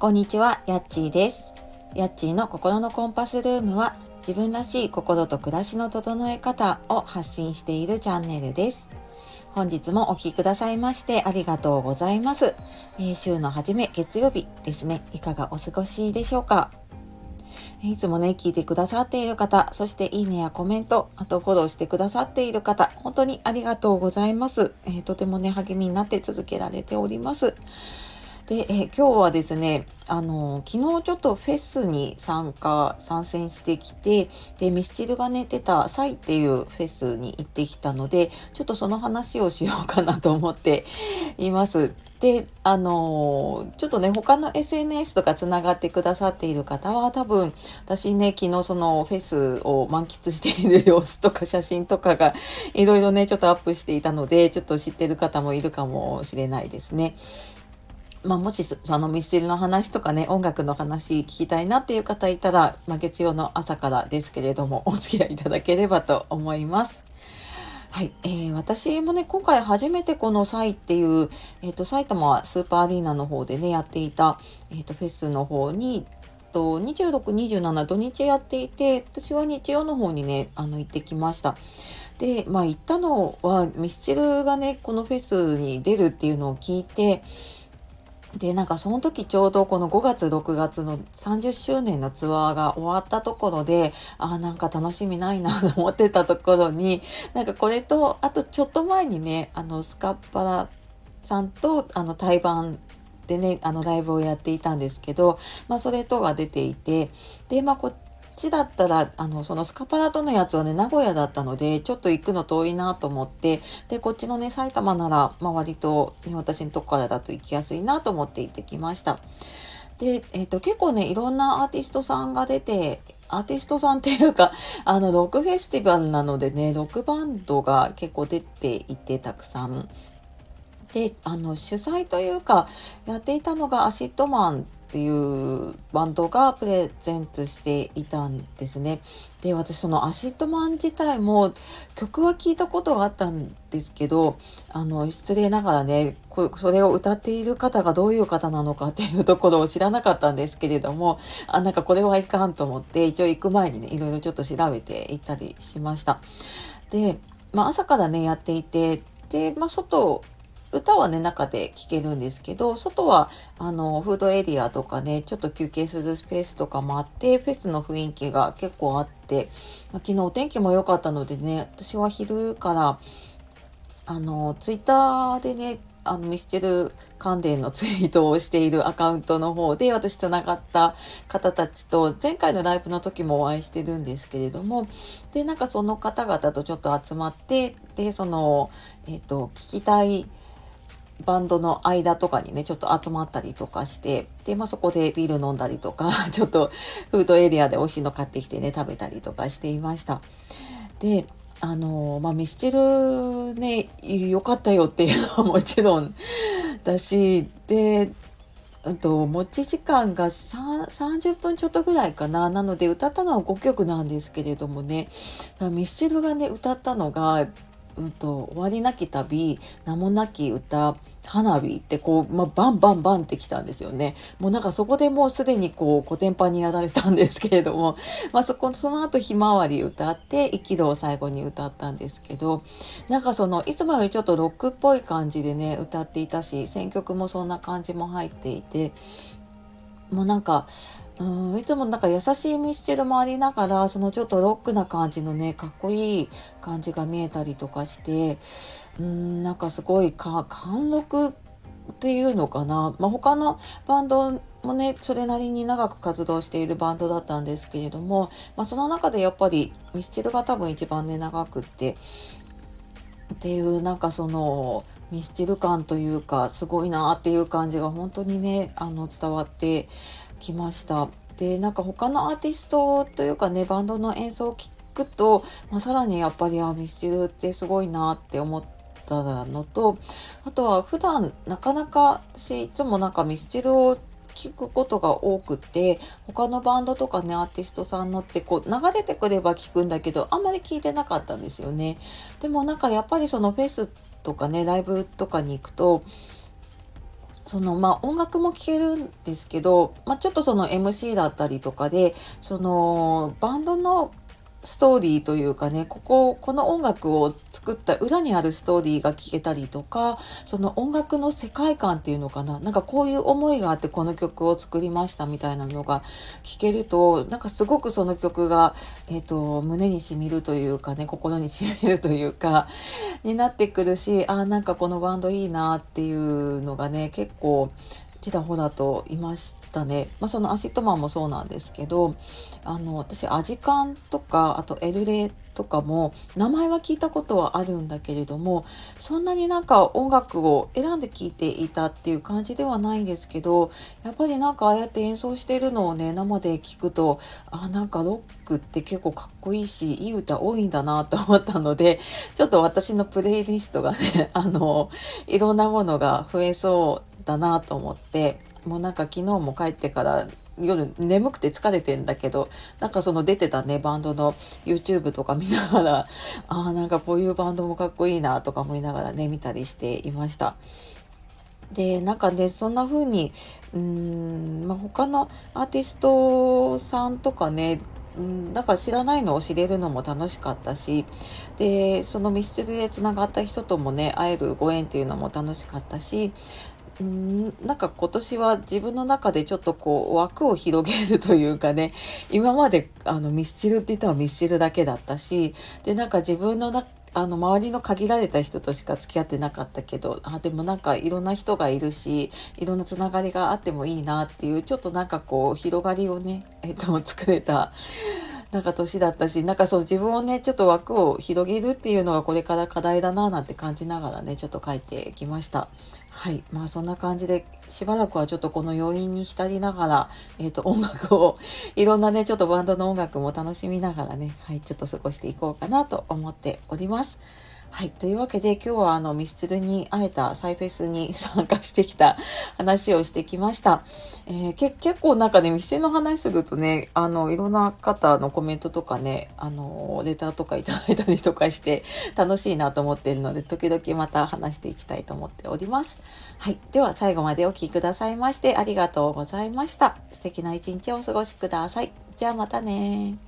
こんにちは、やっちーです。やっちーの心のコンパスルームは自分らしい心と暮らしの整え方を発信しているチャンネルです。本日もお聴きくださいましてありがとうございます。週の初め月曜日ですね。いかがお過ごしでしょうか？いつもね、聞いてくださっている方、そしていいねやコメント、あとフォローしてくださっている方、本当にありがとうございます。えーとてもね、励みになって続けられております。で、え今日はですね、あの昨日ちょっとフェスに参加、参戦してきて、で、ミスチルがね、出たサイっていうフェスに行ってきたので、ちょっとその話をしようかなと思って います。で、あのちょっとね、他の SNS とかつながってくださっている方は多分、私ね、昨日そのフェスを満喫している様子とか写真とかがいろいろね、ちょっとアップしていたので、ちょっと知ってる方もいるかもしれないですね。まあ、もしそのミスチルの話とかね、音楽の話聞きたいなっていう方いたら、まあ、月曜の朝からですけれども、お付き合いいただければと思います。はい、えー私もね、今回初めてこのサイっていう、えっ、と、埼玉スーパーアリーナの方でね、やっていた、えっ、と、フェスの方に、と26、27土日やっていて、私は日曜の方にね、あの、行ってきました。で、まあ、行ったのは、ミスチルがね、このフェスに出るっていうのを聞いて、で、なんかその時ちょうどこの5月6月の30周年のツアーが終わったところで、ああなんか楽しみないなと 思ってたところに、なんかこれと、あとちょっと前にね、あのスカッパラさんとあの対バンでね、あのライブをやっていたんですけど、まあそれとが出ていて、で、まあこちだったら、あの、そのスカパラとのやつはね、名古屋だったので、ちょっと行くの遠いなと思って、で、こっちのね、埼玉なら、まあ割と、ね、私のとこからだと行きやすいなと思って行ってきました。で、えっ、と、結構ね、いろんなアーティストさんが出て、アーティストさんっていうか、あの、ロックフェスティバルなのでね、ロックバンドが結構出ていて、たくさん。で、あの、主催というか、やっていたのがアシッドマンっていうバンドがプレゼンツしていたんですね。で、私そのアシッドマン自体も曲は聞いたことがあったんですけど、あの、失礼ながらね、こそれを歌っている方がどういう方なのかっていうところを知らなかったんですけれども、あ、なんかこれはいかんと思って、一応行く前にね、いろいろちょっと調べて行ったりしました。で、まあ朝からね、やっていて、で、まあ外、歌はね、中で聴けるんですけど、外は、あの、フードエリアとかね、ちょっと休憩するスペースとかもあって、フェスの雰囲気が結構あって、昨日お天気も良かったのでね、私は昼から、あの、ツイッターでね、あの、ミスチル関連のツイートをしているアカウントの方で私とがった方たちと前回のライブの時もお会いしてるんですけれども、で、なんかその方々とちょっと集まって、で、その、えっ、と、聞きたいバンドの間とかにね、ちょっと集まったりとかして、で、まあそこでビール飲んだりとか、ちょっとフードエリアで美味しいの買ってきてね、食べたりとかしていました。で、あの、まあミスチルね、良かったよっていうのはもちろんだし、で、うんと、持ち時間が30分ちょっとぐらいかな。なので、歌ったのは5曲なんですけれどもね、ミスチルがね、歌ったのが、うんと、終わりなき旅、名もなき歌、花火ってこう、まあ、バンバンバンってきたんですよね。もうなんかそこでもうすでにこう、コテンパンにやられたんですけれども、まあそこ、その後ひまわり歌って、生きるを最後に歌ったんですけど、なんかその、いつもよりちょっとロックっぽい感じでね、歌っていたし、選曲もそんな感じも入っていて、もうなんか、うん、いつもなんか優しいミスチルもありながら、そのちょっとロックな感じのね、かっこいい感じが見えたりとかして、うん、なんかすごいか、貫禄っていうのかな。まあ、他のバンドもね、それなりに長く活動しているバンドだったんですけれども、まあ、その中でやっぱりミスチルが多分一番ね、長くって、っていうなんかそのミスチル感というかすごいなっていう感じが本当にねあの伝わってきました。でなんか他のアーティストというかねバンドの演奏を聞くと、まあ、さらにやっぱりあミスチルってすごいなって思ったのとあとは普段なかなか私いつもなんかミスチルを聞くことが多くて他のバンドとかねアーティストさんのってこう流れてくれば聞くんだけどあんまり聞いてなかったんですよねでもなんかやっぱりそのフェスとかねライブとかに行くとそのまあ音楽も聴けるんですけど、まあ、ちょっとその MC だったりとかでそのバンドのストーリーというかね、ここ、この音楽を作った裏にあるストーリーが聞けたりとか、その音楽の世界観っていうのかな、なんかこういう思いがあってこの曲を作りましたみたいなのが聞けると、なんかすごくその曲が、えっ、ー、と、胸に染みるというかね、心に染みるというか、になってくるし、あ、なんかこのバンドいいなっていうのがね、結構、ちらほらといましたね。まあ、その ACIDMAN もそうなんですけど、あの、私、アジカンとか、あとエルレとかも、名前は聞いたことはあるんだけれども、そんなになんか音楽を選んで聴いていたっていう感じではないんですけど、やっぱりなんかああやって演奏してるのをね、生で聞くと、あ、なんかロックって結構かっこいいし、いい歌多いんだなと思ったので、ちょっと私のプレイリストがね、あの、いろんなものが増えそうだなと思ってもうなんか昨日も帰ってから夜眠くて疲れてんだけどなんかその出てたねバンドの YouTube とか見ながらああなんかこういうバンドもかっこいいなとか思いながらね見たりしていました。でなんかねそんな風にうん、まあ、他のアーティストさんとかねうん、なんか知らないのを知れるのも楽しかったしでそのミスチルでつながった人ともね会えるご縁っていうのも楽しかったしんなんか今年は自分の中でちょっとこう枠を広げるというかね 今まであのミスチルって言ったらミスチルだけだったしでなんか自分のなあの周りの限られた人としか付き合ってなかったけどあでもなんかいろんな人がいるしいろんなつながりがあってもいいなっていうちょっとなんかこう広がりをね、えっと、作れたなんか年だったし、なんかそう自分をね、ちょっと枠を広げるっていうのがこれから課題だなぁなんて感じながらね、ちょっと書いてきました。はい。まあそんな感じで、しばらくはちょっとこの余韻に浸りながら、えっ、ー、と音楽を、いろんなね、ちょっとバンドの音楽も楽しみながらね、はい、ちょっと過ごしていこうかなと思っております。はい。というわけで今日はあのミスチルに会えたサイフェスに参加してきた話をしてきました。えー、け結構なんかね、ミスチルの話するとね、あの、いろんな方のコメントとかね、あの、レターとかいただいたりとかして楽しいなと思っているので、時々また話していきたいと思っております。はい。では最後までお聴きくださいましてありがとうございました。素敵な一日をお過ごしください。じゃあまたね